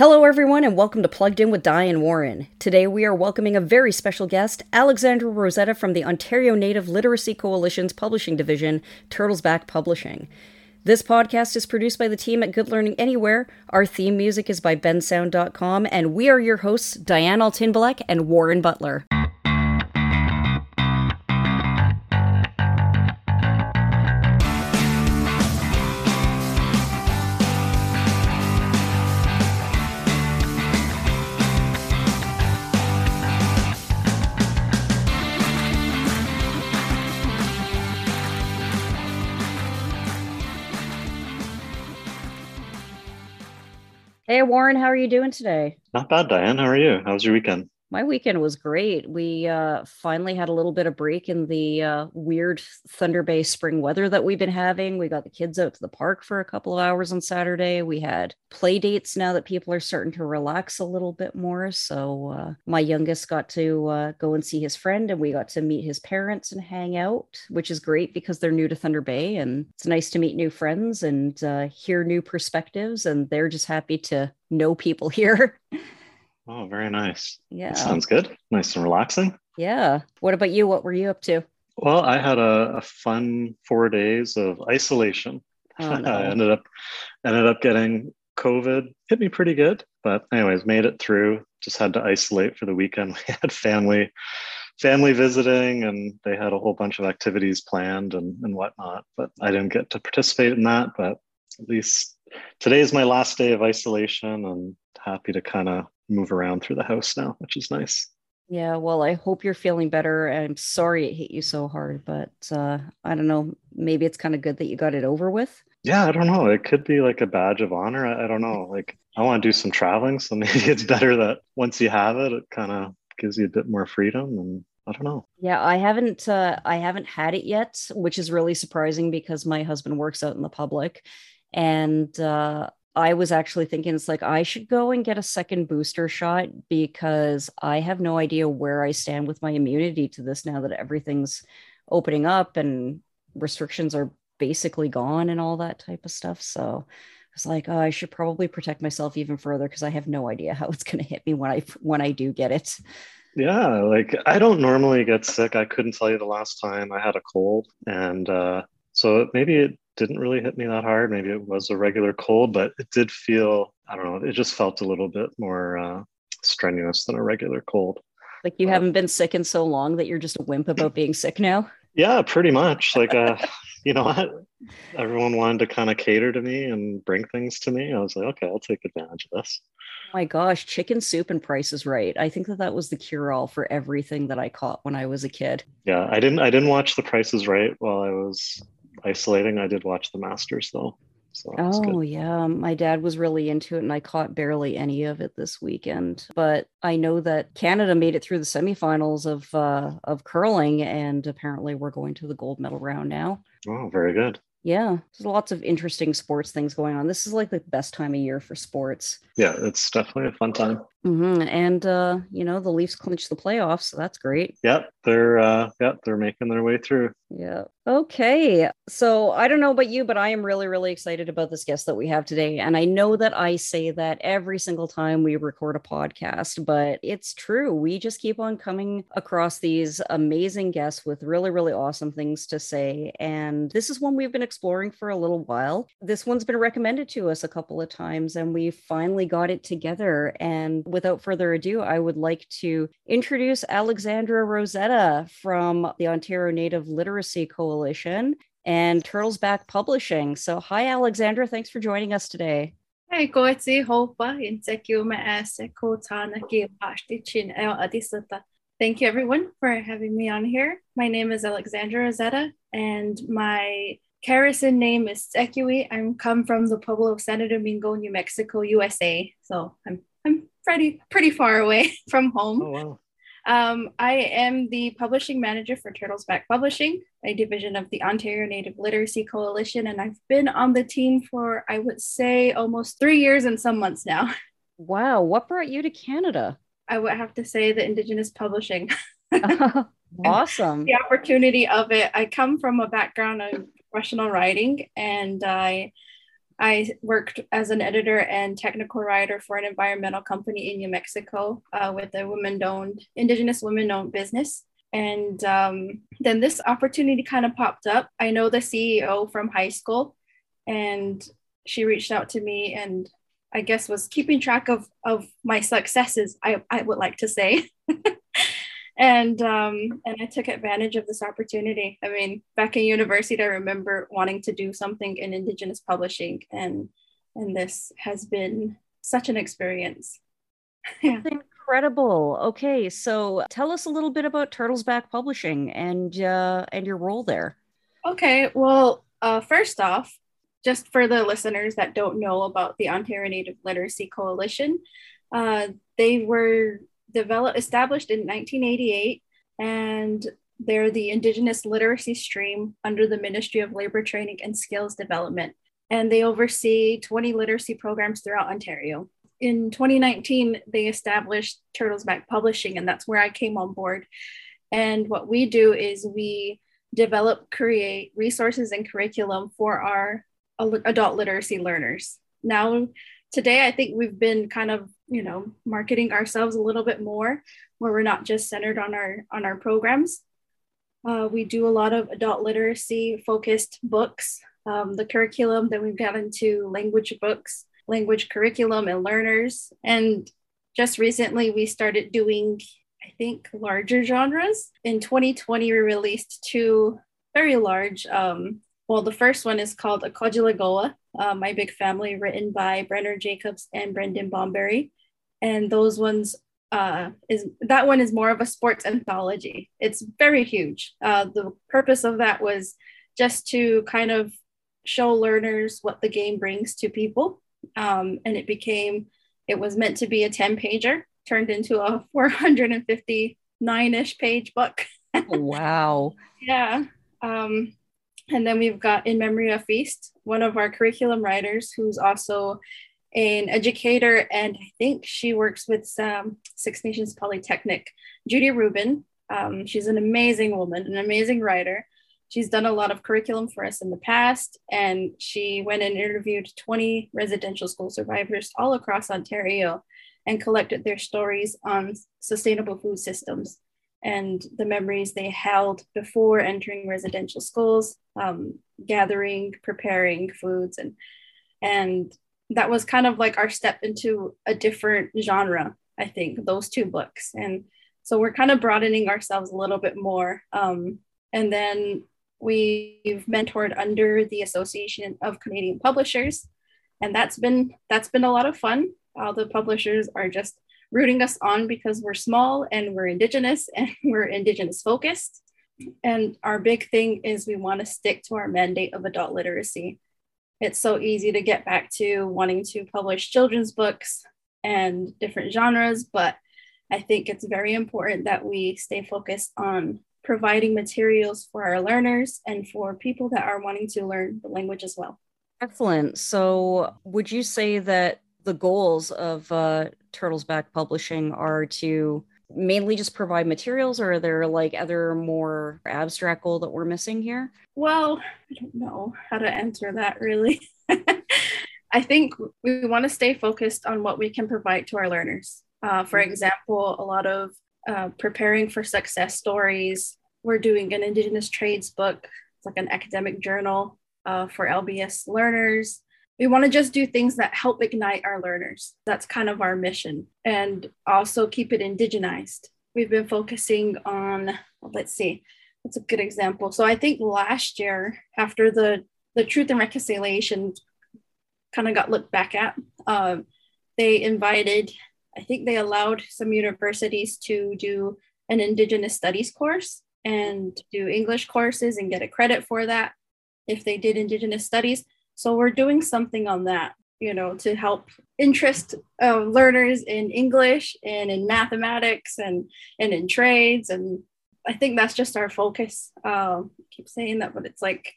Hello, everyone, and welcome to Plugged In with Diane Warren. Today, we are welcoming a very special guest, Alexandra Rosetta from the Ontario Native Literacy Coalition's publishing division, Turtles Back Publishing. This podcast is produced by the team at Good Learning Anywhere. Our theme music is by bensound.com, and we are your hosts, Diane Altinbalek and Warren Butler. Warren, how are you doing today? Not bad, Diane. How are you? How was your weekend? My weekend was great. We uh, finally had a little bit of break in the uh, weird Thunder Bay spring weather that we've been having. We got the kids out to the park for a couple of hours on Saturday. We had play dates now that people are starting to relax a little bit more. So uh, my youngest got to uh, go and see his friend, and we got to meet his parents and hang out, which is great because they're new to Thunder Bay, and it's nice to meet new friends and uh, hear new perspectives. And they're just happy to know people here. Oh, very nice. Yeah. That sounds good. Nice and relaxing. Yeah. What about you? What were you up to? Well, I had a, a fun four days of isolation. Oh, no. I ended up ended up getting COVID. Hit me pretty good, but anyways, made it through. Just had to isolate for the weekend. We had family family visiting, and they had a whole bunch of activities planned and and whatnot. But I didn't get to participate in that. But at least today is my last day of isolation, and happy to kind of move around through the house now, which is nice. Yeah, well, I hope you're feeling better. I'm sorry it hit you so hard, but uh, I don't know. Maybe it's kind of good that you got it over with. Yeah, I don't know. It could be like a badge of honor. I, I don't know. Like, I want to do some traveling. So maybe it's better that once you have it, it kind of gives you a bit more freedom. And I don't know. Yeah, I haven't uh, I haven't had it yet, which is really surprising because my husband works out in the public, and uh, I was actually thinking it's like I should go and get a second booster shot because I have no idea where I stand with my immunity to this now that everything's opening up and restrictions are basically gone and all that type of stuff. So I was like, oh, I should probably protect myself even further because I have no idea how it's going to hit me when I when I do get it. Yeah, like I don't normally get sick. I couldn't tell you the last time I had a cold, and uh, so maybe it didn't really hit me that hard. Maybe it was a regular cold, but it did feel, I don't know, it just felt a little bit more uh, strenuous than a regular cold. Like you Uh, haven't been sick in so long that you're just a wimp about being sick now. Yeah, pretty much. Like, uh, you know what? Everyone wanted to kind of cater to me and bring things to me. I was like, okay, I'll take advantage of this. Oh my gosh, chicken soup and Price is Right. I think that that was the cure all for everything that I caught when I was a kid. Yeah, I didn't. I didn't watch The Price is Right while I was isolating. I did watch The Masters though, so Oh, good. yeah. My dad was really into it, and I caught barely any of it this weekend. But I know that Canada made it through the semifinals of uh, of curling, and apparently we're going to the gold medal round now. Oh, very good. Yeah, there's lots of interesting sports things going on. This is like the best time of year for sports. Yeah, it's definitely a fun time. hmm And uh, you know, the Leafs clinched the playoffs, so that's great. Yep, they're uh, yep, they're making their way through. Yeah. Okay. So I don't know about you, but I am really, really excited about this guest that we have today. And I know that I say that every single time we record a podcast, but it's true. We just keep on coming across these amazing guests with really, really awesome things to say. And this is one we've been exploring for a little while. This one's been recommended to us a couple of times, and we finally got it together. And without further ado, I would like to introduce Alexandra Rosetta from the Ontario Native Literacy Coalition and Turtles Back Publishing. So, hi, Alexandra. Thanks for joining us today. Hey, goetzi hopa insekiu me aseko tana ki chin el adisata. Thank you everyone for having me on here. My name is Alexandra Rosetta and my Keresan name is Sekui. I'm come from the Pueblo of Santo Domingo, New Mexico, USA. So I'm I'm pretty pretty far away from home. Oh wow. Um, I am the publishing manager for Turtles Back Publishing, a division of the Ontario Native Literacy Coalition, and I've been on the team for, I would say, almost three years and some months now. Wow. What brought you to Canada? I would have to say the Indigenous publishing, awesome. the opportunity of it. I come from a background of professional writing, and I I worked as an editor and technical writer for an environmental company in New Mexico uh, with a women-owned, Indigenous women-owned business. And um, then this opportunity kind of popped up. I know the CEO from high school, and she reached out to me and I guess was keeping track of of my successes. I I would like to say. and um, and I took advantage of this opportunity. I mean, back in university, I remember wanting to do something in Indigenous publishing, and and this has been such an experience. yeah. Incredible. Okay, so tell us a little bit about Turtles Back Publishing and uh, and your role there. Okay, well, uh, first off, just for the listeners that don't know about the Ontario Native Literacy Coalition, uh, they were developed established in 1988 and they're the indigenous literacy stream under the ministry of labor training and skills development. And they oversee 20 literacy programs throughout ontario. In 2019 they established turtles back publishing and that's where i came on board. And what we do is we develop create resources and curriculum for our adult literacy learners. Now today i think we've been kind of you know marketing ourselves a little bit more where we're not just centered on our on our programs. Uh, we do a lot of adult literacy focused books um, the curriculum that we've got into language books language curriculum and learners. And just recently we started doing i think larger genres. In 2020 we released two very large um, well the first one is called Akojalagoa, uh, My Big Family, written by Brenner Jacobs and Brendan Bomberry and those ones uh, is that one is more of a sports anthology. It's very huge. Uh, the purpose of that was just to kind of show learners what the game brings to people, um, and it became it was meant to be a 10 pager turned into a 459 ish page book. wow. Yeah. Um, and then we've got In Memory of Feast, one of our curriculum writers who's also an educator, and I think she works with um, Six Nations Polytechnic, Judy Rubin. Um, she's an amazing woman, an amazing writer. She's done a lot of curriculum for us in the past, and she went and interviewed 20 residential school survivors all across Ontario and collected their stories on sustainable food systems and the memories they held before entering residential schools, um, gathering, preparing foods, and and that was kind of like our step into a different genre i think those two books. And so we're kind of broadening ourselves a little bit more um, and then we've mentored under the association of canadian publishers and that's been that's been a lot of fun. All the publishers are just rooting us on because we're small and we're indigenous and we're indigenous focused and our big thing is we want to stick to our mandate of adult literacy it's so easy to get back to wanting to publish children's books and different genres, but I think it's very important that we stay focused on providing materials for our learners and for people that are wanting to learn the language as well. Excellent. So, would you say that the goals of uh, Turtles Back Publishing are to mainly just provide materials or are there like other more abstract goal that we're missing here? Well i don't know how to answer that really. I think we want to stay focused on what we can provide to our learners. Uh, for mm-hmm. example a lot of uh, preparing for success stories. We're doing an indigenous trades book. It's like an academic journal uh, for lbs learners we want to just do things that help ignite our learners. That's kind of our mission. And also keep it indigenized. We've been focusing on, let's see, that's a good example? So I think last year, after the, the Truth and Reconciliation kind of got looked back at, um, they invited, I think they allowed some universities to do an Indigenous Studies course and do English courses and get a credit for that if they did Indigenous Studies so we're doing something on that, you know, to help interest uh, learners in English and in mathematics and and in trades. And I think that's just our focus. Uh, I keep saying that, but it's like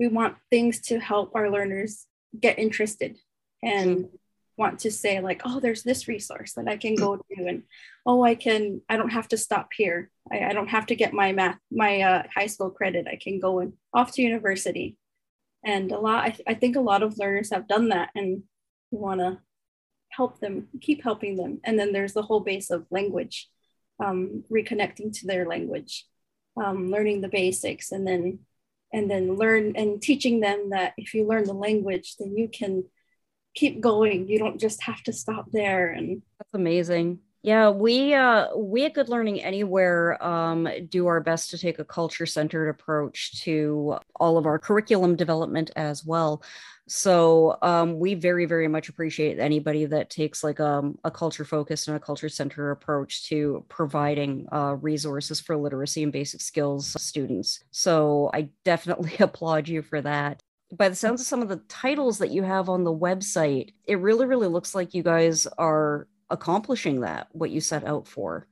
we want things to help our learners get interested and mm-hmm. want to say like oh there's this resource that i can go to and oh i can i don't have to stop here i, I don't have to get my math my uh, high school credit i can go and off to university And a lot, I, th- I think a lot of learners have done that and we want to help them, keep helping them. And then there's the whole base of language, um, reconnecting to their language, um, learning the basics, and then and then learn and teaching them that if you learn the language, then you can keep going. You don't just have to stop there. And that's amazing. Yeah, we uh, we at Good Learning Anywhere um, do our best to take a culture centered approach to all of our curriculum development as well. So um, we very very much appreciate anybody that takes like um, a culture focused and a culture centered approach to providing uh, resources for literacy and basic skills students. So I definitely applaud you for that by the sounds of some of the titles that you have on the website, it really, really looks like you guys are accomplishing that what you set out for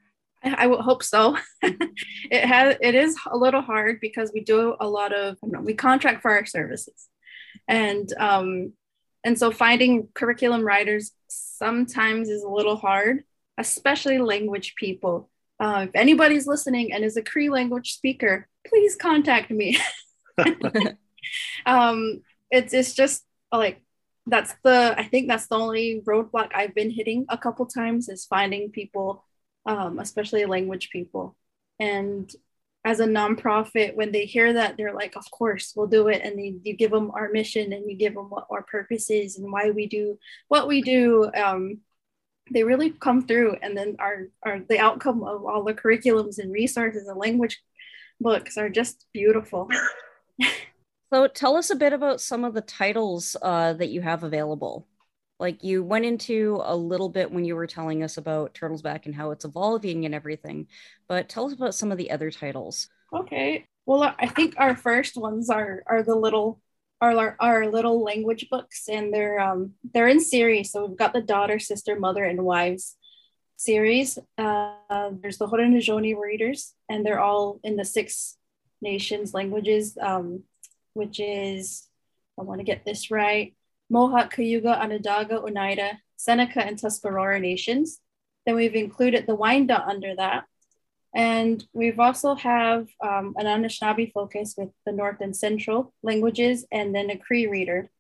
I would hope so. it has it is a little hard because we do a lot of we contract for our services, and um, and so finding curriculum writers sometimes is a little hard, especially language people. Uh, if anybody's listening and is a Cree language speaker, please contact me. um, it's it's just like that's the I think that's the only roadblock I've been hitting a couple times is finding people, um, especially language people. And as a nonprofit, when they hear that, they're like, "Of course, we'll do it." And they, you give them our mission and you give them what our purpose is and why we do what we do. Um, they really come through, and then our, our the outcome of all the curriculums and resources and language books are just beautiful. So tell us a bit about some of the titles uh, that you have available. Like you went into a little bit when you were telling us about Turtles Back and how it's evolving and everything, but tell us about some of the other titles. Okay. Well, I think our first ones are are the little are our little language books, and they're um they're in series. So we've got the daughter, sister, mother, and wives series. Uh, there's the Haudenosaunee readers, and they're all in the six nations languages. Um, which is, I want to get this right, Mohawk, Cayuga, Onondaga, Oneida, Seneca, and Tuscarora nations. Then we've included the Wyandot under that. And we've also have um, an Anishinaabe focus with the North and Central languages and then a Cree reader.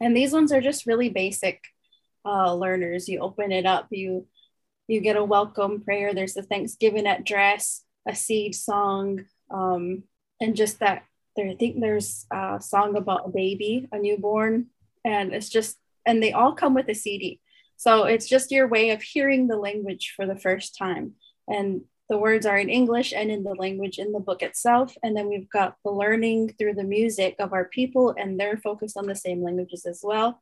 And these ones are just really basic uh, learners. You open it up, you you get a welcome prayer. There's a Thanksgiving address, a seed song, um, and just that there i think there's a song about a baby a newborn and it's just and they all come with a cd so it's just your way of hearing the language for the first time. And the words are in english and in the language in the book itself. And then we've got the learning through the music of our people and they're focused on the same languages as well.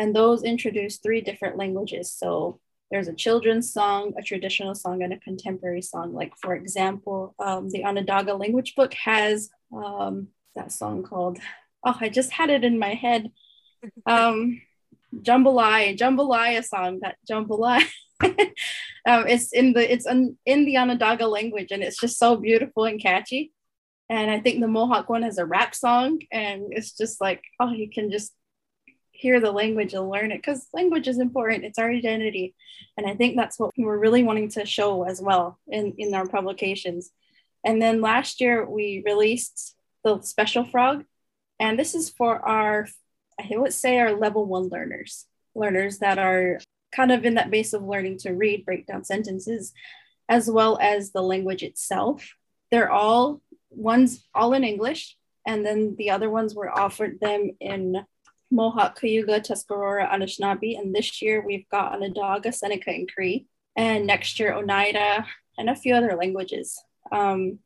And those introduce three different languages. So there's a children's song, a traditional song, and a contemporary song. Like, for example, um, the Onondaga language book has um, that song called, oh, I just had it in my head. Um, Jambalaya, Jambalaya song, that Jambalaya. um, it's in the it's in, in the Onondaga language and it's just so beautiful and catchy. And I think the Mohawk one has a rap song and it's just like, oh, you can just hear the language and learn it because language is important. It's our identity. And I think that's what we're really wanting to show as well in, in our publications. And then last year we released the special frog. And this is for our, I would say our level one learners, learners that are kind of in that base of learning to read, break down sentences, as well as the language itself. They're all ones all in English, and then the other ones were offered them in Mohawk, Cayuga, Tuscarora, Anishinaabe, and this year we've got Onondaga, Seneca, and Cree, and next year Oneida, and a few other languages. Um,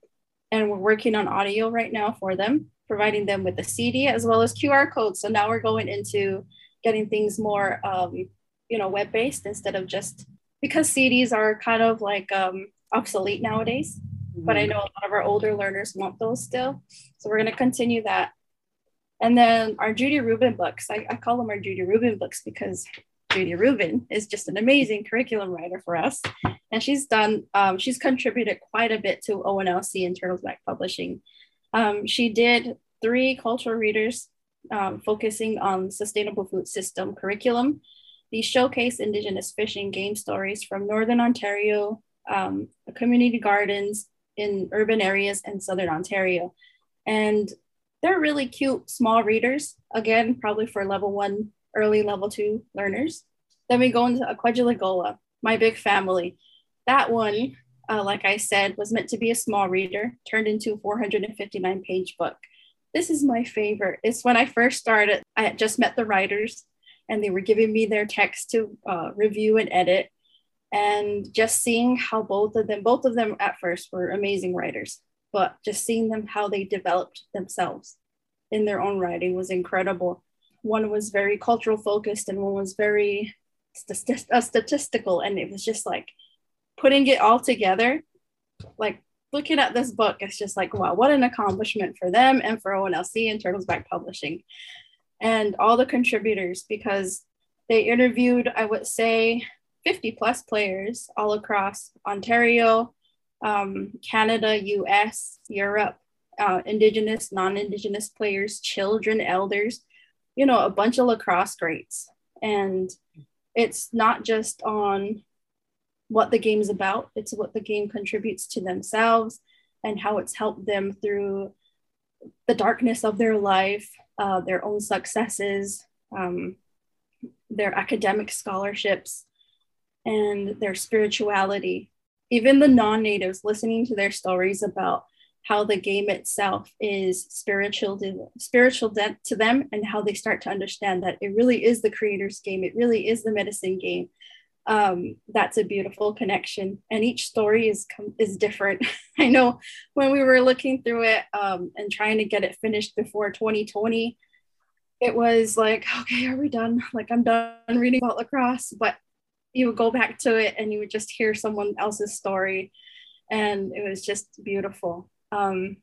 and we're working on audio right now for them, providing them with a CD as well as QR codes. So now we're going into getting things more, um, you know, web-based instead of just because CDs are kind of like um, obsolete nowadays. Mm-hmm. But I mm-hmm. know a lot of our older learners want those still. So we're going to continue that and then our Judy Rubin books, I, I call them our Judy Rubin books because Judy Rubin is just an amazing curriculum writer for us. And she's done, um, she's contributed quite a bit to ONLC and Turtles Back Publishing. Um, she did three cultural readers um, focusing on sustainable food system curriculum. These showcase Indigenous fishing game stories from Northern Ontario, um, community gardens in urban areas and Southern Ontario. And they're really cute small readers. Again, probably for level one, early level two learners. Then we go into Aquagilagola, My Big Family. That one, uh, like I said, was meant to be a small reader, turned into a 459 page book. This is my favorite. It's when I first started, I had just met the writers and they were giving me their text to uh, review and edit. And just seeing how both of them, both of them at first were amazing writers but just seeing them how they developed themselves in their own writing was incredible. One was very cultural focused and one was very st- uh, statistical, and it was just like putting it all together. Like looking at this book, it's just like wow, what an accomplishment for them and for ONLC and Turtles Back Publishing, and all the contributors because they interviewed, I would say, 50 plus players all across Ontario, um, Canada, US, Europe, uh, Indigenous, non Indigenous players, children, elders, you know, a bunch of lacrosse greats. And it's not just on what the game is about, it's what the game contributes to themselves and how it's helped them through the darkness of their life, uh, their own successes, um, their academic scholarships, and their spirituality even the non-natives listening to their stories about how the game itself is spiritual to, spiritual to them and how they start to understand that it really is the creator's game. It really is the medicine game. Um, that's a beautiful connection. And each story is is different. I know when we were looking through it um, and trying to get it finished before 2020 it was like okay are we done? Like i'm done reading about lacrosse. But you would go back to it and you would just hear someone else's story. And it was just beautiful um,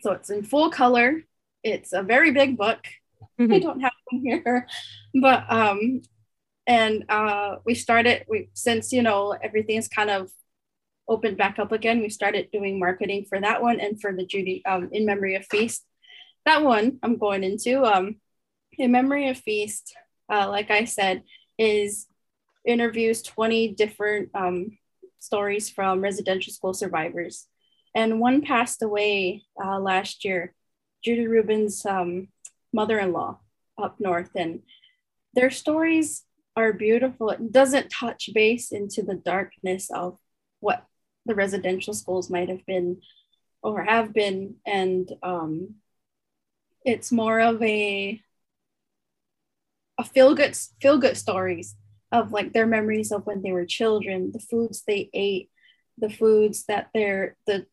so it's in full color it's a very big book mm-hmm. i don't have one here but um and uh we started we since you know everything's kind of opened back up again we started doing marketing for that one and for the judy um, in memory of feast that one i'm going into um in memory of feast uh, like i said is interviews 20 different um, stories from residential school survivors. And one passed away uh, last year, Judy Rubin's um, mother in law up north. And their stories are beautiful. It doesn't touch base into the darkness of what the residential schools might have been or have been. And um, it's more of a a feel good feel good stories of like their memories of when they were children, the foods they ate, the foods that they're the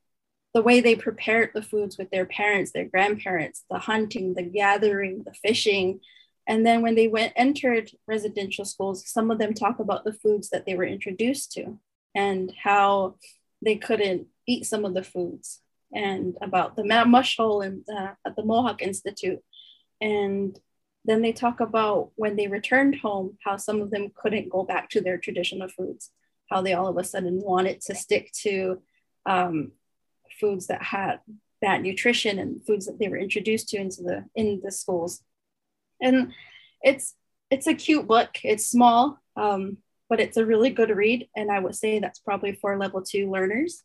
the way they prepared the foods with their parents, their grandparents, the hunting, the gathering, the fishing. And then when they went entered residential schools, some of them talk about the foods that they were introduced to and how they couldn't eat some of the foods and about the mush hole in the, at the Mohawk Institute and then they talk about when they returned home, how some of them couldn't go back to their traditional foods, how they all of a sudden wanted to stick to um, foods that had bad nutrition and foods that they were introduced to into the in the schools. And it's it's a cute book. It's small, um, but it's a really good read. And I would say that's probably for level two learners.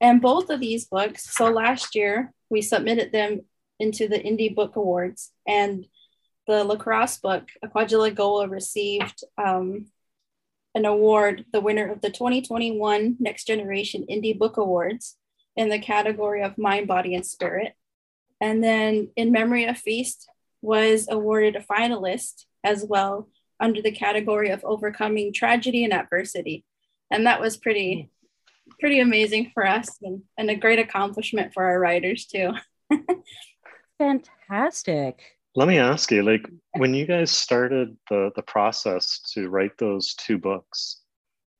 And both of these books, so last year we submitted them into the Indie Book Awards, and the lacrosse book, Aquagilagola received um, an award, the winner of the 2021 Next Generation Indie Book Awards in the category of Mind, Body, and Spirit. And then In Memory of Feast was awarded a finalist as well under the category of Overcoming Tragedy and Adversity. And that was pretty, hmm. pretty amazing for us and, and a great accomplishment for our writers too. Fantastic let me ask you like when you guys started the the process to write those two books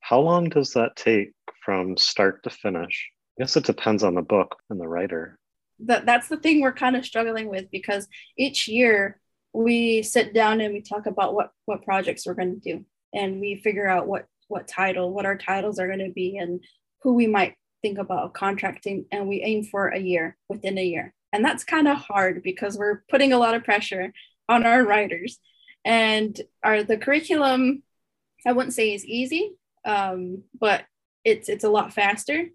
how long does that take from start to finish i guess it depends on the book and the writer. That that's the thing we're kind of struggling with because each year we sit down and we talk about what what projects we're going to do. And we figure out what what title what our titles are going to be and who we might think about contracting and we aim for a year within a year. And that's kind of hard because we're putting a lot of pressure on our writers. And our the curriculum, I wouldn't say is easy, um, but it's it's a lot faster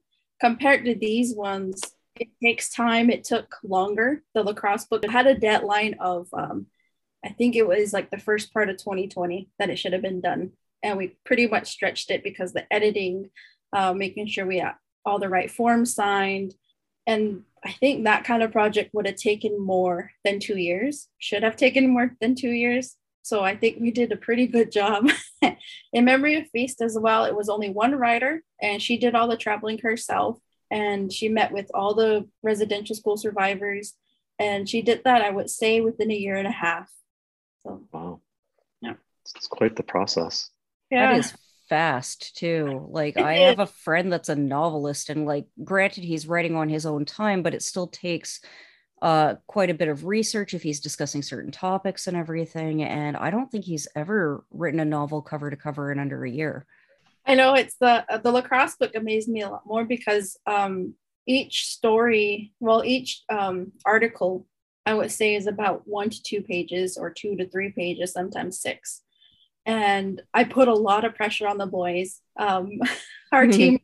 compared to these ones. it takes time. It took longer. The lacrosse book had a deadline of, um, I think it was like the first part of 2020 that it should have been done. And we pretty much stretched it because the editing, uh, making sure we had all the right forms signed. And I think that kind of project would have taken more than two years, should have taken more than two years. So I think we did a pretty good job. In memory of Feast as well, it was only one writer and she did all the traveling herself. And she met with all the residential school survivors. And she did that, I would say, within a year and a half. So, wow. Yeah. It's quite the process. Yeah. That is fast too. Like I have a friend that's a novelist and like granted he's writing on his own time, but it still takes uh quite a bit of research if he's discussing certain topics and everything. And I don't think he's ever written a novel cover to cover in under a year. I know it's the the lacrosse book amazed me a lot more because um each story, well, each um article I would say is about one to two pages or two to three pages, sometimes six and I put a lot of pressure on the boys. Um, our team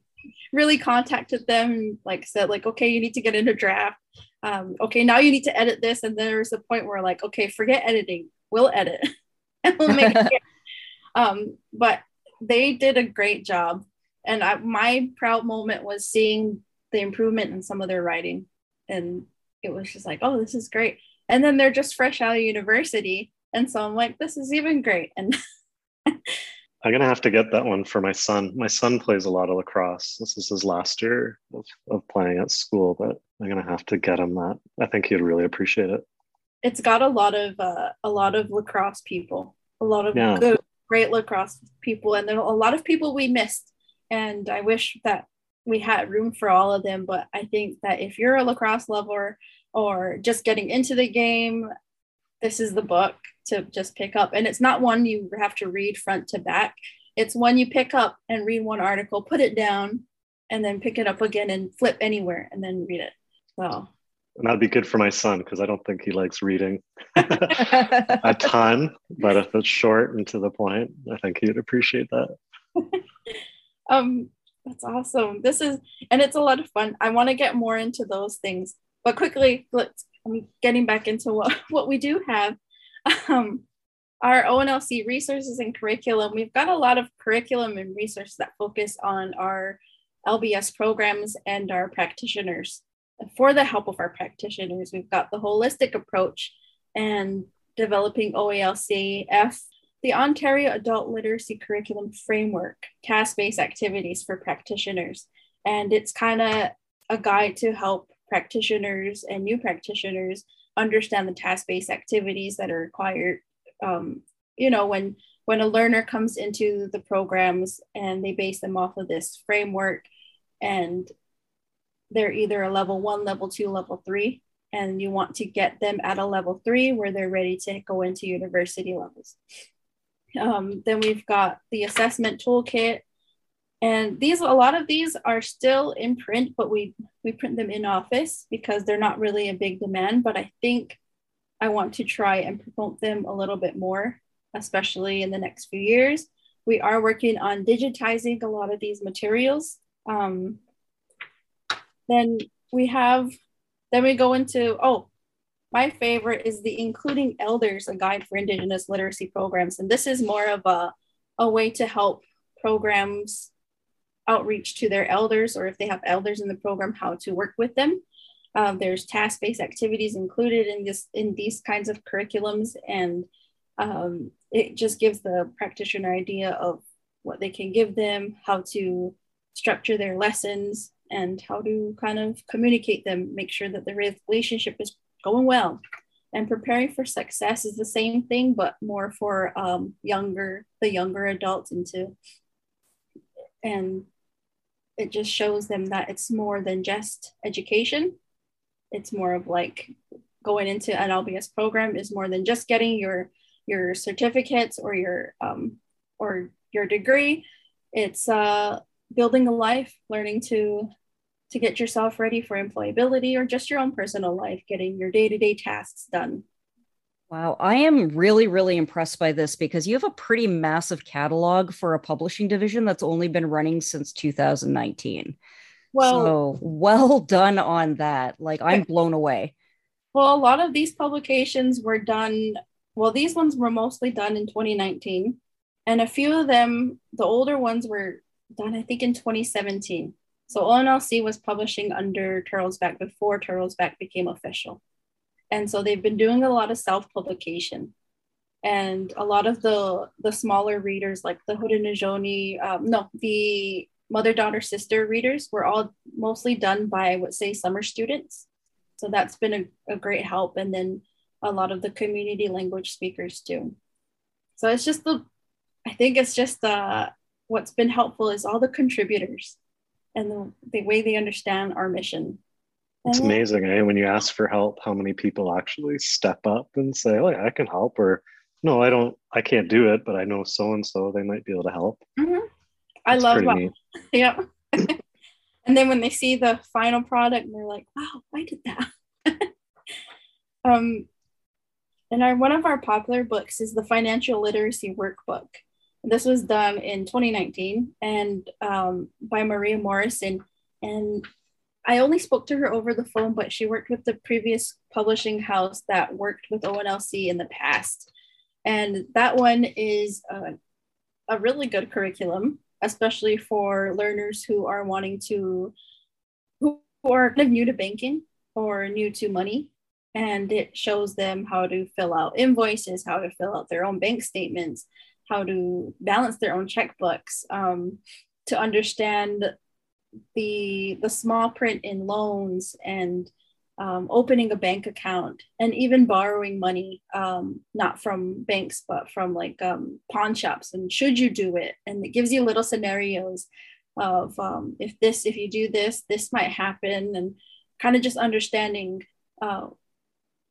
really contacted them, like said, like, okay, you need to get into draft. Um, okay, now you need to edit this. And there's a point where like, okay, forget editing, we'll edit and we'll make it. Um, but they did a great job. And I, my proud moment was seeing the improvement in some of their writing. And it was just like, oh, this is great. And then they're just fresh out of university. And so I'm like, this is even great. And I'm gonna have to get that one for my son. My son plays a lot of lacrosse. This is his last year of, of playing at school, but I'm gonna have to get him that. I think he'd really appreciate it. It's got a lot of uh, a lot of lacrosse people, a lot of yeah. good, great lacrosse people, and there are a lot of people we missed. And I wish that we had room for all of them. But I think that if you're a lacrosse lover or just getting into the game, this is the book to just pick up. And it's not one you have to read front to back. It's one you pick up and read one article, put it down, and then pick it up again and flip anywhere and then read it. So and that'd be good for my son because I don't think he likes reading a ton. But if it's short and to the point, I think he'd appreciate that. um, that's awesome. This is, and it's a lot of fun. I want to get more into those things, but quickly, let's. I'm getting back into what what we do have um, our ONLC resources and curriculum, we've got a lot of curriculum and resources that focus on our LBS programs and our practitioners. For the help of our practitioners, we've got the holistic approach and developing OALCF, the Ontario Adult Literacy Curriculum Framework, task-based activities for practitioners. And it's kind of a guide to help practitioners and new practitioners understand the task-based activities that are required um, you know when when a learner comes into the programs and they base them off of this framework and they're either a level one level two level three and you want to get them at a level three where they're ready to go into university levels. Um, then we've got the assessment toolkit and these a lot of these are still in print but we we print them in office because they're not really a big demand but i think i want to try and promote them a little bit more especially in the next few years. We are working on digitizing a lot of these materials. Um, then we have then we go into oh my favorite is the including elders a guide for indigenous literacy programs. And this is more of a, a way to help programs outreach to their elders or if they have elders in the program, how to work with them. Um, there's task-based activities included in this in these kinds of curriculums, and um, it just gives the practitioner idea of what they can give them, how to structure their lessons, and how to kind of communicate them, make sure that the relationship is going well. And preparing for success is the same thing, but more for um, younger, the younger adults into and it just shows them that it's more than just education. It's more of like going into an LBS program is more than just getting your your certificates or your um, or your degree. It's uh, building a life, learning to to get yourself ready for employability or just your own personal life, getting your day to day tasks done. Wow, I am really, really impressed by this because you have a pretty massive catalog for a publishing division that's only been running since 2019. Well, so well done on that. Like I'm blown away. Well, a lot of these publications were done. Well, these ones were mostly done in 2019, and a few of them, the older ones, were done I think in 2017. So ONLC was publishing under Turtlesback before Turtlesback became official. And so they've been doing a lot of self-publication. And a lot of the the smaller readers, like the Haudenosaunee, um, no, the mother, daughter, sister readers were all mostly done by, I would say, summer students. So that's been a, a great help. And then a lot of the community language speakers too. So it's just the, I think it's just uh, what's been helpful is all the contributors and the, the way they understand our mission. It's amazing, eh? When you ask for help, how many people actually step up and say, "Oh, yeah, I can help," or "No, I don't. I can't do it, but I know so and so. They might be able to help." Mm-hmm. I love that. Yeah. and then when they see the final product, they're like, "Wow, I did that." um, and our one of our popular books is the Financial Literacy Workbook. This was done in 2019 and um, by Maria Morrison. And I only spoke to her over the phone, but she worked with the previous publishing house that worked with ONLC in the past. And that one is a, a really good curriculum, especially for learners who are wanting to, who are kind of new to banking or new to money. And it shows them how to fill out invoices, how to fill out their own bank statements, how to balance their own checkbooks, um, to understand the the small print in loans and um, opening a bank account and even borrowing money, um, not from banks, but from like um, pawn shops. And should you do it? And it gives you little scenarios of um, if this, if you do this, this might happen, and kind of just understanding uh,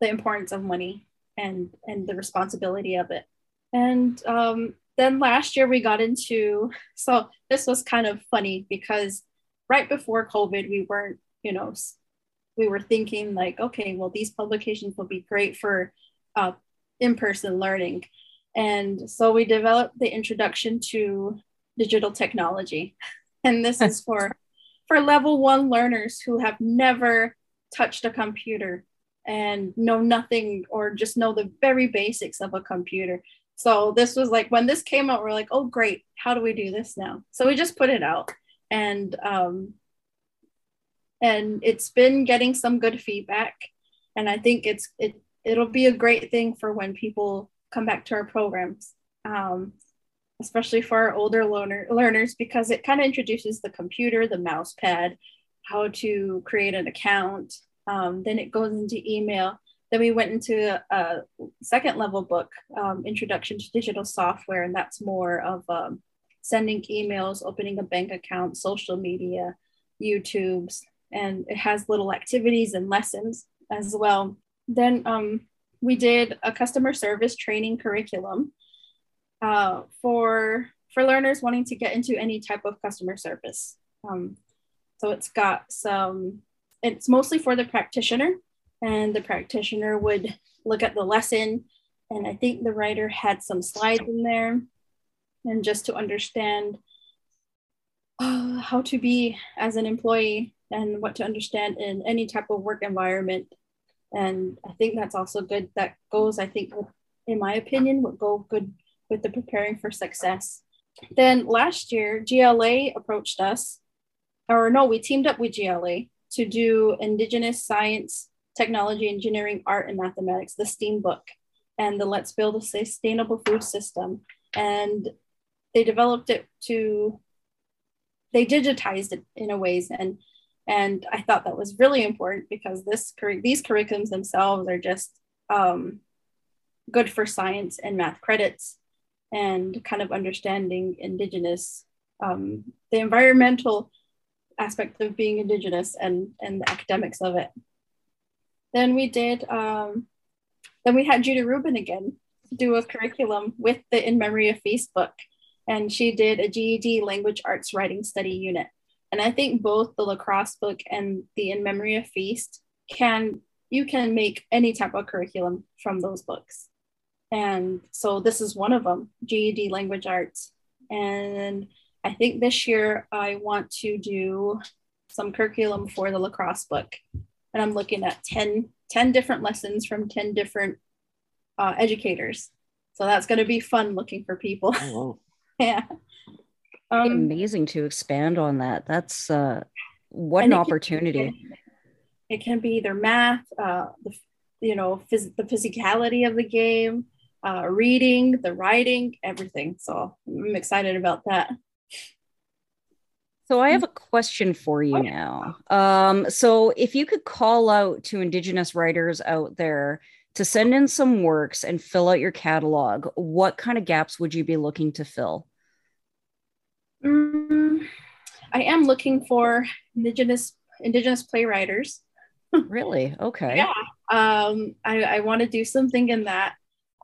the importance of money and and the responsibility of it. And um, then last year we got into, so this was kind of funny because right before COVID, we weren't, you know, we were thinking like, okay, well, these publications will be great for uh, in person learning. And so we developed the introduction to digital technology. And this is for for level one learners who have never touched a computer and know nothing or just know the very basics of a computer. So this was like when this came out, we're like, oh great, how do we do this now? So we just put it out, and um, and it's been getting some good feedback, and I think it's it it'll be a great thing for when people come back to our programs, um, especially for our older learner, learners, because it kind of introduces the computer, the mouse pad, how to create an account. Um, then it goes into email then we went into a, a second level book, um, Introduction to Digital Software, and that's more of um, sending emails, opening a bank account, social media, YouTube's, and it has little activities and lessons as well. Then um, we did a customer service training curriculum uh, for for learners wanting to get into any type of customer service. Um, so it's got some. It's mostly for the practitioner, and the practitioner would look at the lesson. And I think the writer had some slides in there, and just to understand uh, how to be as an employee and what to understand in any type of work environment. And I think that's also good. That goes, I think, in my opinion, would go good with the preparing for success. Then last year, GLA approached us, or no, we teamed up with GLA to do Indigenous Science technology, engineering, art, and mathematics, the STEAM book, and the Let's Build a Sustainable Food System. And they developed it to, they digitized it in a ways. And, and I thought that was really important because this these curriculums themselves are just um, good for science and math credits and kind of understanding indigenous, um, the environmental aspect of being indigenous and, and the academics of it. Then we did, um, then we had Judy Rubin again do a curriculum with the In Memory of Feast book. And she did a GED language arts writing study unit. And I think both the lacrosse book and the In Memory of Feast can, you can make any type of curriculum from those books. And so this is one of them, GED language arts. And I think this year I want to do some curriculum for the lacrosse book, and I'm looking at 10, 10 different lessons from 10 different uh, educators. So that's going to be fun looking for people. Oh, wow. yeah. Um, amazing to expand on that. That's uh, what an opportunity. Can, it can be either math, uh, the, you know, phys- the physicality of the game, uh, reading, the writing, everything. So I'm excited about that. So I have a question for you now. Um, so if you could call out to Indigenous writers out there to send in some works and fill out your catalog, what kind of gaps would you be looking to fill? Mm, I am looking for Indigenous Indigenous playwriters. really? Okay. yeah. Um, I, I want to do something in that.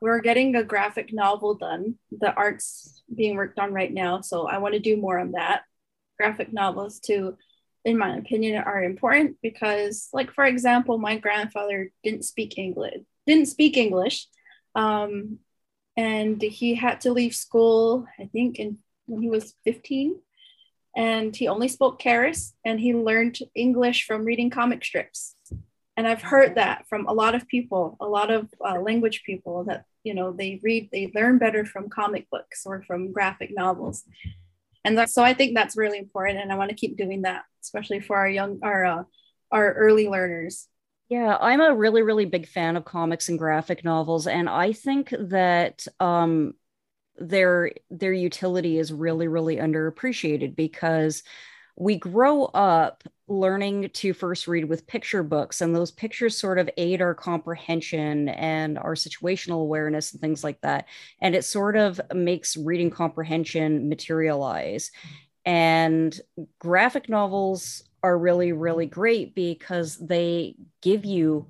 We're getting a graphic novel done. The art's being worked on right now, so I want to do more on that graphic novels to in my opinion are important because like for example my grandfather didn't speak english didn't speak english um, and he had to leave school i think in when he was 15 and he only spoke Carris and he learned english from reading comic strips. And i've heard that from a lot of people a lot of uh, language people that you know they read they learn better from comic books or from graphic novels. And that, so i think that's really important and i want to keep doing that especially for our young our uh, our early learners yeah i'm a really really big fan of comics and graphic novels and i think that um their their utility is really really underappreciated because we grow up learning to first read with picture books and those pictures sort of aid our comprehension and our situational awareness and things like that and it sort of makes reading comprehension materialize. And graphic novels are really really great because they give you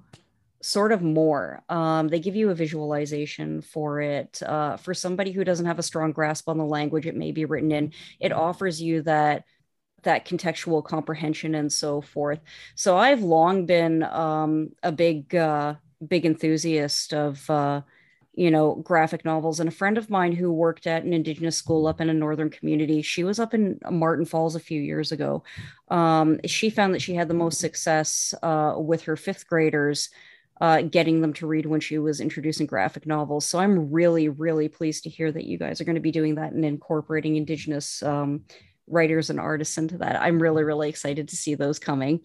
sort of more um, they give you a visualization for it uh, for somebody who doesn't have a strong grasp on the language it may be written in it offers you that that contextual comprehension and so forth. So I've long been um, a big, uh, big enthusiast of, uh, you know, graphic novels. And a friend of mine who worked at an Indigenous school up in a northern community, she was up in Marten Falls a few years ago. Um, she found that she had the most success uh, with her fifth graders. Uh, getting them to read when she was introducing graphic novels. So I'm really, really pleased to hear that you guys are going to be doing that and incorporating Indigenous um, writers and artists into that. I'm really, really excited to see those coming.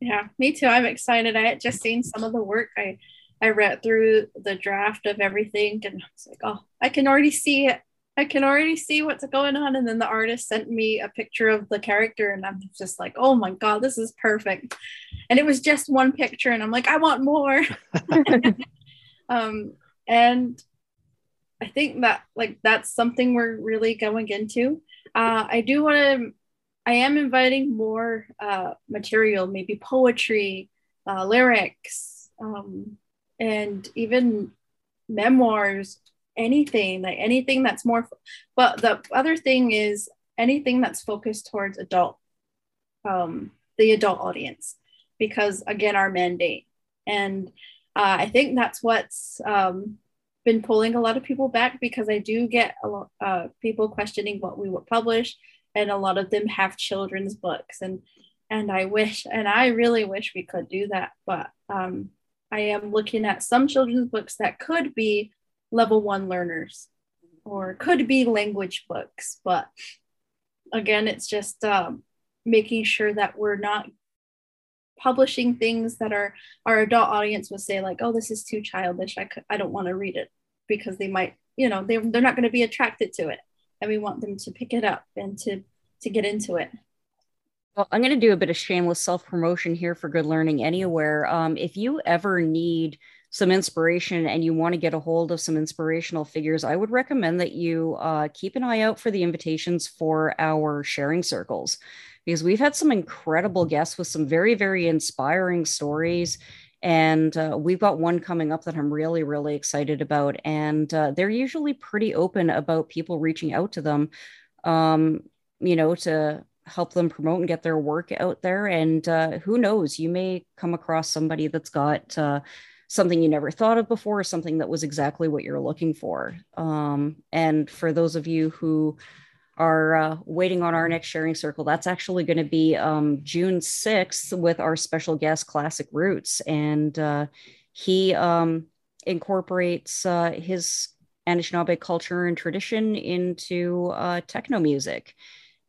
Yeah, me too. I'm excited. I had just seen some of the work. I I read through the draft of everything and I was like, oh, I can already see it. I can already see what's going on. And then the artist sent me a picture of the character, and I'm just like, oh my God, this is perfect. And it was just one picture, and I'm like, I want more. um, and I think that like that's something we're really going into uh, I do want to, I am inviting more uh, material, maybe poetry, uh, lyrics, um, and even memoirs, anything, like anything that's more. But the other thing is anything that's focused towards adult, um, the adult audience, because again, our mandate. And uh, I think that's what's um, been pulling a lot of people back because I do get a lot uh, people questioning what we would publish, and a lot of them have children's books, and and I wish, and I really wish we could do that, but um, I am looking at some children's books that could be level one learners, or could be language books, but again, it's just um, making sure that we're not publishing things that are our adult audience would say like oh this is too childish. I could, i don't want to read it because they might you know they, they're not going to be attracted to it. And we want them to pick it up and to to get into it well, I'm going to do a bit of shameless self promotion here for Good Learning Anywhere. Um, if you ever need some inspiration and you want to get a hold of some inspirational figures, I would recommend that you uh, keep an eye out for the invitations for our sharing circles because we've had some incredible guests with some very, very inspiring stories. And uh, we've got one coming up that I'm really, really excited about. And uh, they're usually pretty open about people reaching out to them, um, you know, to help them promote and get their work out there. And uh, who knows, you may come across somebody that's got uh, something you never thought of before, something that was exactly what you're looking for. Um, and for those of you who are uh, waiting on our next sharing circle. That's actually going to be um, June 6th with our special guest, Classic Roots. And uh, he um, incorporates uh, his Anishinaabe culture and tradition into uh, techno music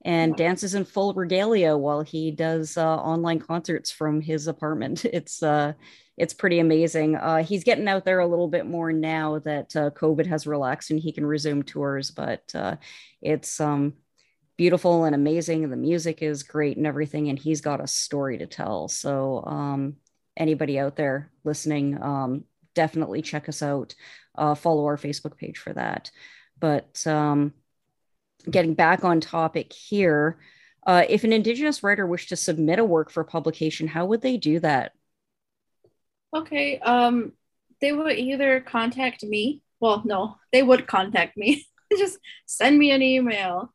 and dances in full regalia while he does uh, online concerts from his apartment. It's uh, it's pretty amazing. Uh, he's getting out there a little bit more now that uh, COVID has relaxed and he can resume tours, but uh, it's um, beautiful and amazing. And the music is great and everything. And he's got a story to tell. So, um, anybody out there listening, um, definitely check us out. Uh, follow our Facebook page for that. But um, getting back on topic here, uh, if an Indigenous writer wished to submit a work for publication, how would they do that? Okay. Um, they would either contact me. Well, no, they would contact me. just send me an email.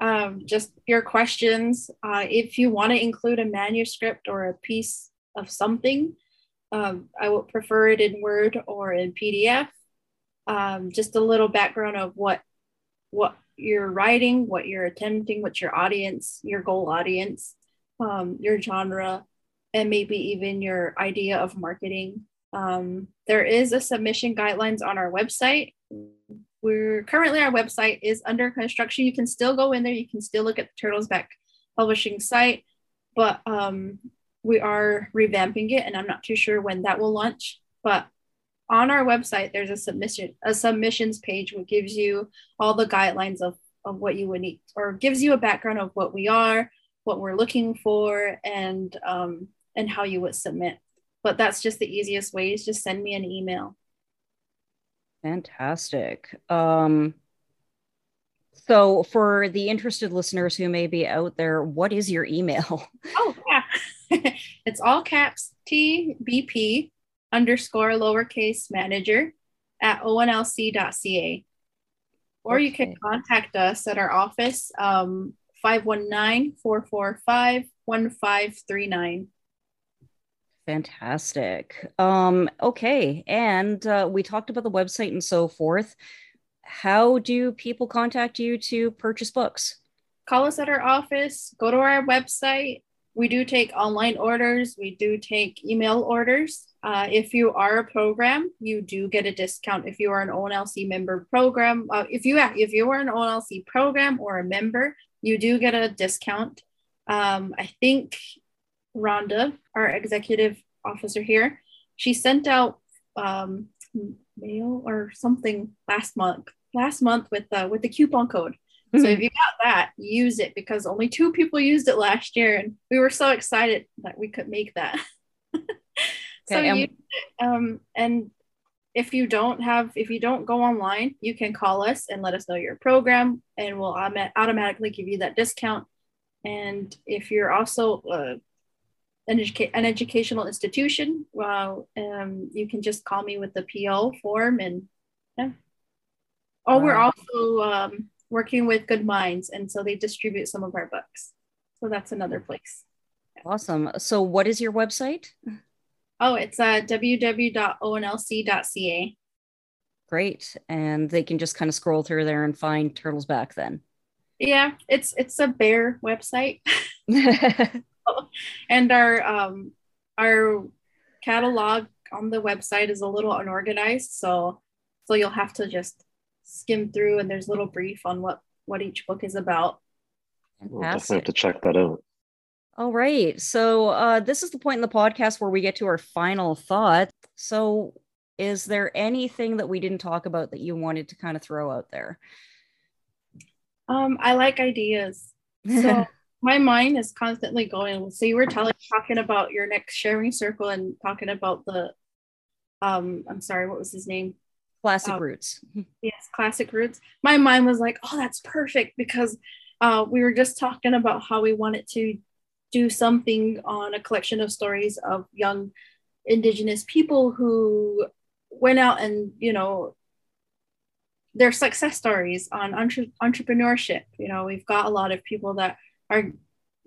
Um, just your questions. Uh, if you want to include a manuscript or a piece of something, um, I would prefer it in Word or in PDF. Um, just a little background of what what you're writing, what you're attempting, what's your audience, your goal audience, um, your genre, and maybe even your idea of marketing. Um, there is a submission guidelines on our website. We're currently our website is under construction. You can still go in there. You can still look at the Turtles Back Publishing site, but um, we are revamping it, and I'm not too sure when that will launch. But on our website, there's a submission a submissions page which gives you all the guidelines of of what you would need, or gives you a background of what we are, what we're looking for, and um, and how you would submit. But that's just the easiest way is just send me an email. Fantastic. Um, so for the interested listeners who may be out there, what is your email? Oh yeah. it's all caps TBP underscore lowercase manager at onlc.ca. Or okay. you can contact us at our office, um, 519 445 1539. Fantastic. Um, okay. And uh, we talked about the website and so forth. How do people contact you to purchase books? Call us at our office, go to our website. We do take online orders, we do take email orders. Uh, if you are a program, you do get a discount. If you are an ONLC member program, uh, if you if you are an ONLC program or a member, you do get a discount. Um, I think Rhonda, our executive officer here, she sent out um, mail or something last month. Last month with the with the coupon code. Mm-hmm. So if you got that, use it because only two people used it last year, and we were so excited that we could make that. so okay, you, um, and if you don't have if you don't go online you can call us and let us know your program and we'll automatically give you that discount and if you're also uh, an, educa- an educational institution, well, um, you can just call me with the PO form and yeah. Oh, wow. we're also um, working with Good Minds, and so they distribute some of our books. So that's another place. Awesome. So, what is your website? Oh, it's uh, www.onlc.ca. Great, and they can just kind of scroll through there and find Turtles Back. Then. Yeah, it's it's a bear website. and our um, our catalog on the website is a little unorganized, so so you'll have to just skim through, and there's a little brief on what what each book is about. We'll definitely have to check that out. All right. So uh, this is the point in the podcast where we get to our final thought. So, is there anything that we didn't talk about that you wanted to kind of throw out there? Um, I like ideas. So my mind is constantly going. So you were telling talking about your next sharing circle and talking about the um I'm sorry, what was his name? Classic um, Roots. yes, Classic Roots. My mind was like, oh, that's perfect because uh, we were just talking about how we wanted to do something on a collection of stories of young indigenous people who went out and you know their success stories on entre- entrepreneurship you know we've got a lot of people that are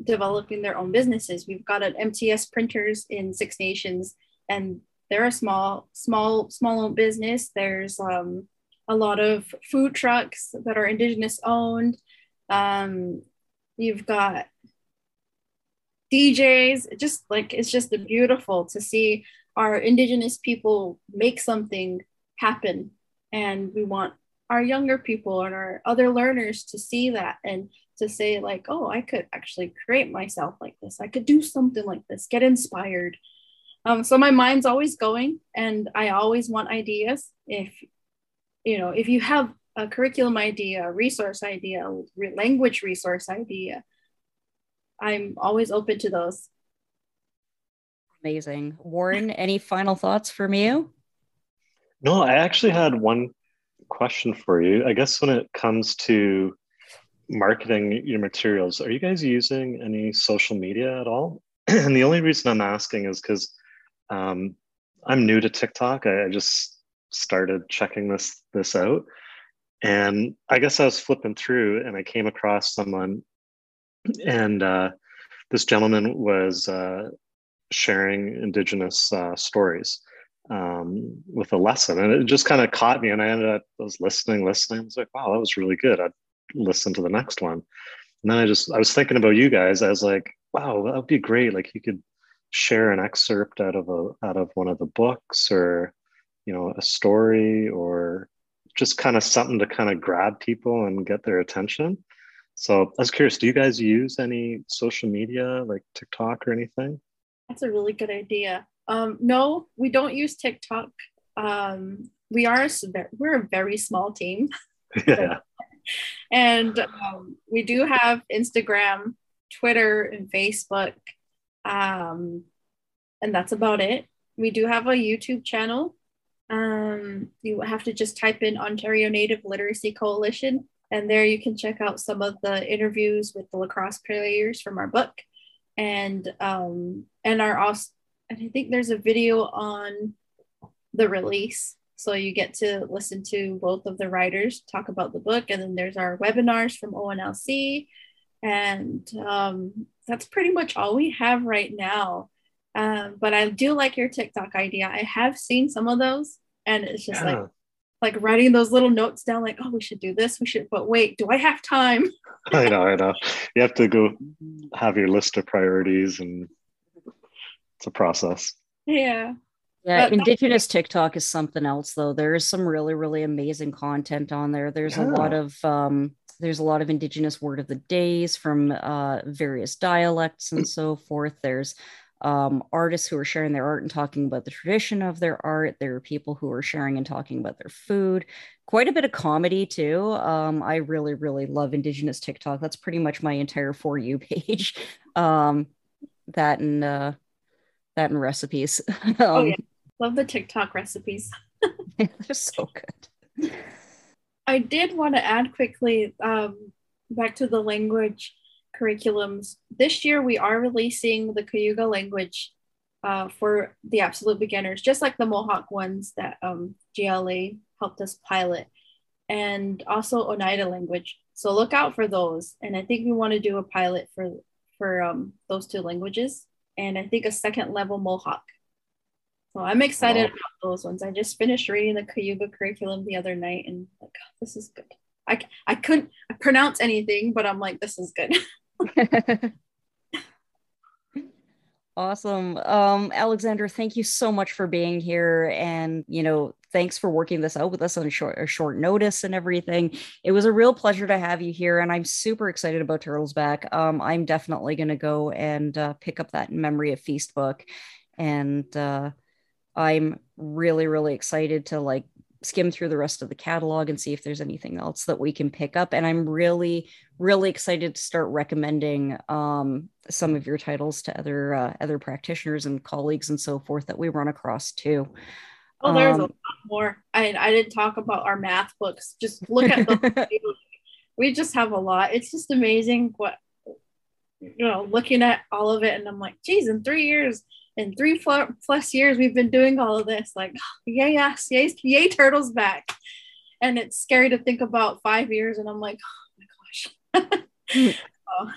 developing their own businesses. We've got an MTS printers in Six Nations, and they're a small, small, small owned business. There's um, a lot of food trucks that are Indigenous owned. Um, you've got DJs, just like it's just beautiful to see our indigenous people make something happen. And we want our younger people and our other learners to see that and to say, like, oh, I could actually create myself like this. I could do something like this, get inspired. Um, so my mind's always going and I always want ideas. If you know, if you have a curriculum idea, a resource idea, a language resource idea, I'm always open to those. Amazing. Warren, any final thoughts from you? No, I actually had one question for you. I guess when it comes to marketing your materials, are you guys using any social media at all? and the only reason I'm asking is because um, I'm new to TikTok. I, I just started checking this this out, and I guess I was flipping through and I came across someone, and uh, this gentleman was uh, sharing Indigenous uh, stories um, with a lesson. And it just kind of caught me. And I ended up, I was listening, listening. I was like, wow, that was really good. I'd listen to the next one. And then I just, I was thinking about you guys. I was like, wow, that would be great. Like you could share an excerpt out of a, out of one of the books or, you know, a story or just kind of something to kind of grab people and get their attention. So I was curious, do you guys use any social media like TikTok or anything? That's a really good idea. Um, no, we don't use TikTok. Um, we are a, we're a very small team. Yeah. and um, we do have Instagram, Twitter, and Facebook. Um, and that's about it. We do have a YouTube channel. Um, you have to just type in Ontario Native Literacy Coalition, and there you can check out some of the interviews with the lacrosse players from our book, and um, and our and I think there's a video on the release. So you get to listen to both of the writers talk about the book, and then there's our webinars from ONLC, and um, that's pretty much all we have right now. Um, but I do like your TikTok idea. I have seen some of those, and it's just yeah. like like writing those little notes down, like, oh, we should do this, we should. But wait, do I have time? I know, I know. You have to go have your list of priorities and it's a process. Yeah. Yeah, but Indigenous TikTok is something else though. There is some really, really amazing content on there. There's yeah. a lot of um there's a lot of indigenous word of the days from uh various dialects and so forth. There's um, artists who are sharing their art and talking about the tradition of their art. There are people who are sharing and talking about their food. Quite a bit of comedy too. Um, I really, really love Indigenous TikTok. That's pretty much my entire for you page. Um, that and uh, that and recipes. um, oh, yeah. Love the TikTok recipes. they're so good. I did want to add quickly um, back to the language curriculums. This year, we are releasing the Cayuga language uh, for the absolute beginners, just like the Mohawk ones that um, GLA helped us pilot, and also Oneida language. So look out for those. And I think we want to do a pilot for for um, those two languages and I think a second level Mohawk. So I'm excited wow. about those ones. I just finished reading the Cayuga curriculum the other night and like, oh, this is good. I, I couldn't pronounce anything, but I'm like, this is good. awesome. Um, Alexandra, thank you so much for being here. And, you know, thanks for working this out with us on short, short notice and everything. It was a real pleasure to have you here, and I'm super excited about Turtles Back. Um, I'm definitely going to go and uh, pick up that Memory of Feast book, and uh, I'm really, really excited to like skim through the rest of the catalog and see if there's anything else that we can pick up. And I'm really, really excited to start recommending um, some of your titles to other uh, other practitioners and colleagues and so forth that we run across too. Oh, there's um, a lot more. I I didn't talk about our math books. Just look at the. we just have a lot. It's just amazing what you know. Looking at all of it, and I'm like, geez, in three years, in three plus years, we've been doing all of this. Like, yay, yes, yay, yay, turtles back. And it's scary to think about five years, and I'm like, oh my gosh. oh.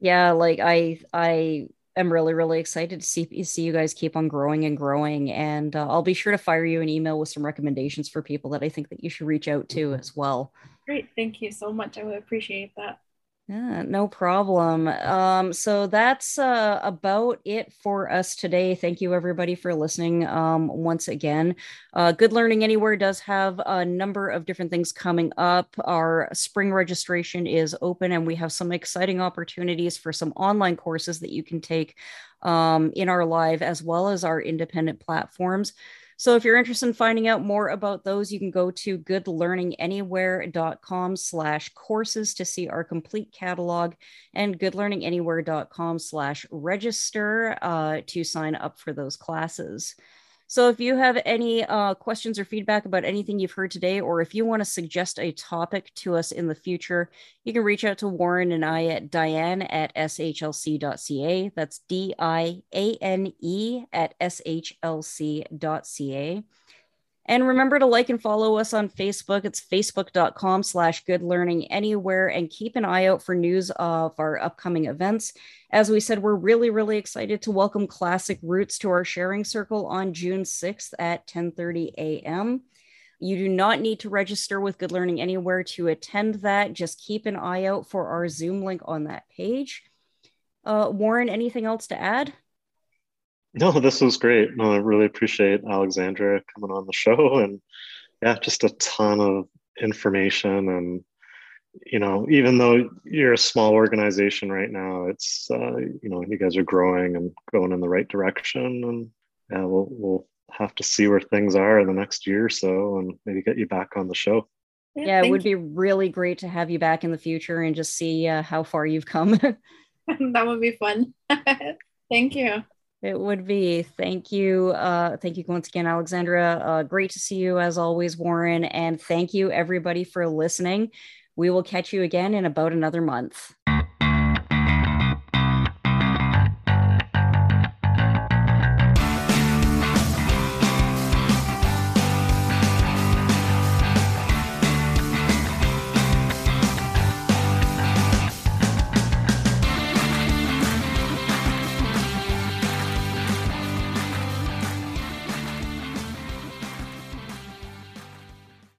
Yeah, like I I am really really excited to see see you guys keep on growing and growing and uh, i'll be sure to fire you an email with some recommendations for people that i think that you should reach out to as well Great. Thank you so much. I would appreciate that. Yeah, no problem. Um, so that's uh, about it for us today. Thank you, everybody, for listening um, once again. Uh, Good Learning Anywhere does have a number of different things coming up. Our spring registration is open, and we have some exciting opportunities for some online courses that you can take um, in our live as well as our independent platforms. So if you're interested in finding out more about those, you can go to goodlearninganywhere.com slash courses to see our complete catalog and goodlearninganywhere.com slash register uh, to sign up for those classes. So if you have any uh, questions or feedback about anything you've heard today, or if you want to suggest a topic to us in the future, you can reach out to Warren and I at diane at shlc.ca. That's D I A N E at shlc.ca. And remember to like and follow us on Facebook. It's facebook.com slash good anywhere and keep an eye out for news of our upcoming events. As we said, we're really, really excited to welcome Classic Roots to our sharing circle on June 6th at 10:30 a.m. You do not need to register with Good Learning Anywhere to attend that. Just keep an eye out for our Zoom link on that page. Uh, Warren, anything else to add? No, this was great. No, I really appreciate Alexandra coming on the show and yeah, just a ton of information and you know, even though you're a small organization right now, it's uh, you know, you guys are growing and going in the right direction and yeah, we'll we'll have to see where things are in the next year or so and maybe get you back on the show. Yeah, yeah it would you. be really great to have you back in the future and just see uh, how far you've come. that would be fun. Thank you. It would be. Thank you. Uh, thank you once again, Alexandra. Uh, great to see you as always, Warren. And thank you, everybody, for listening. We will catch you again in about another month.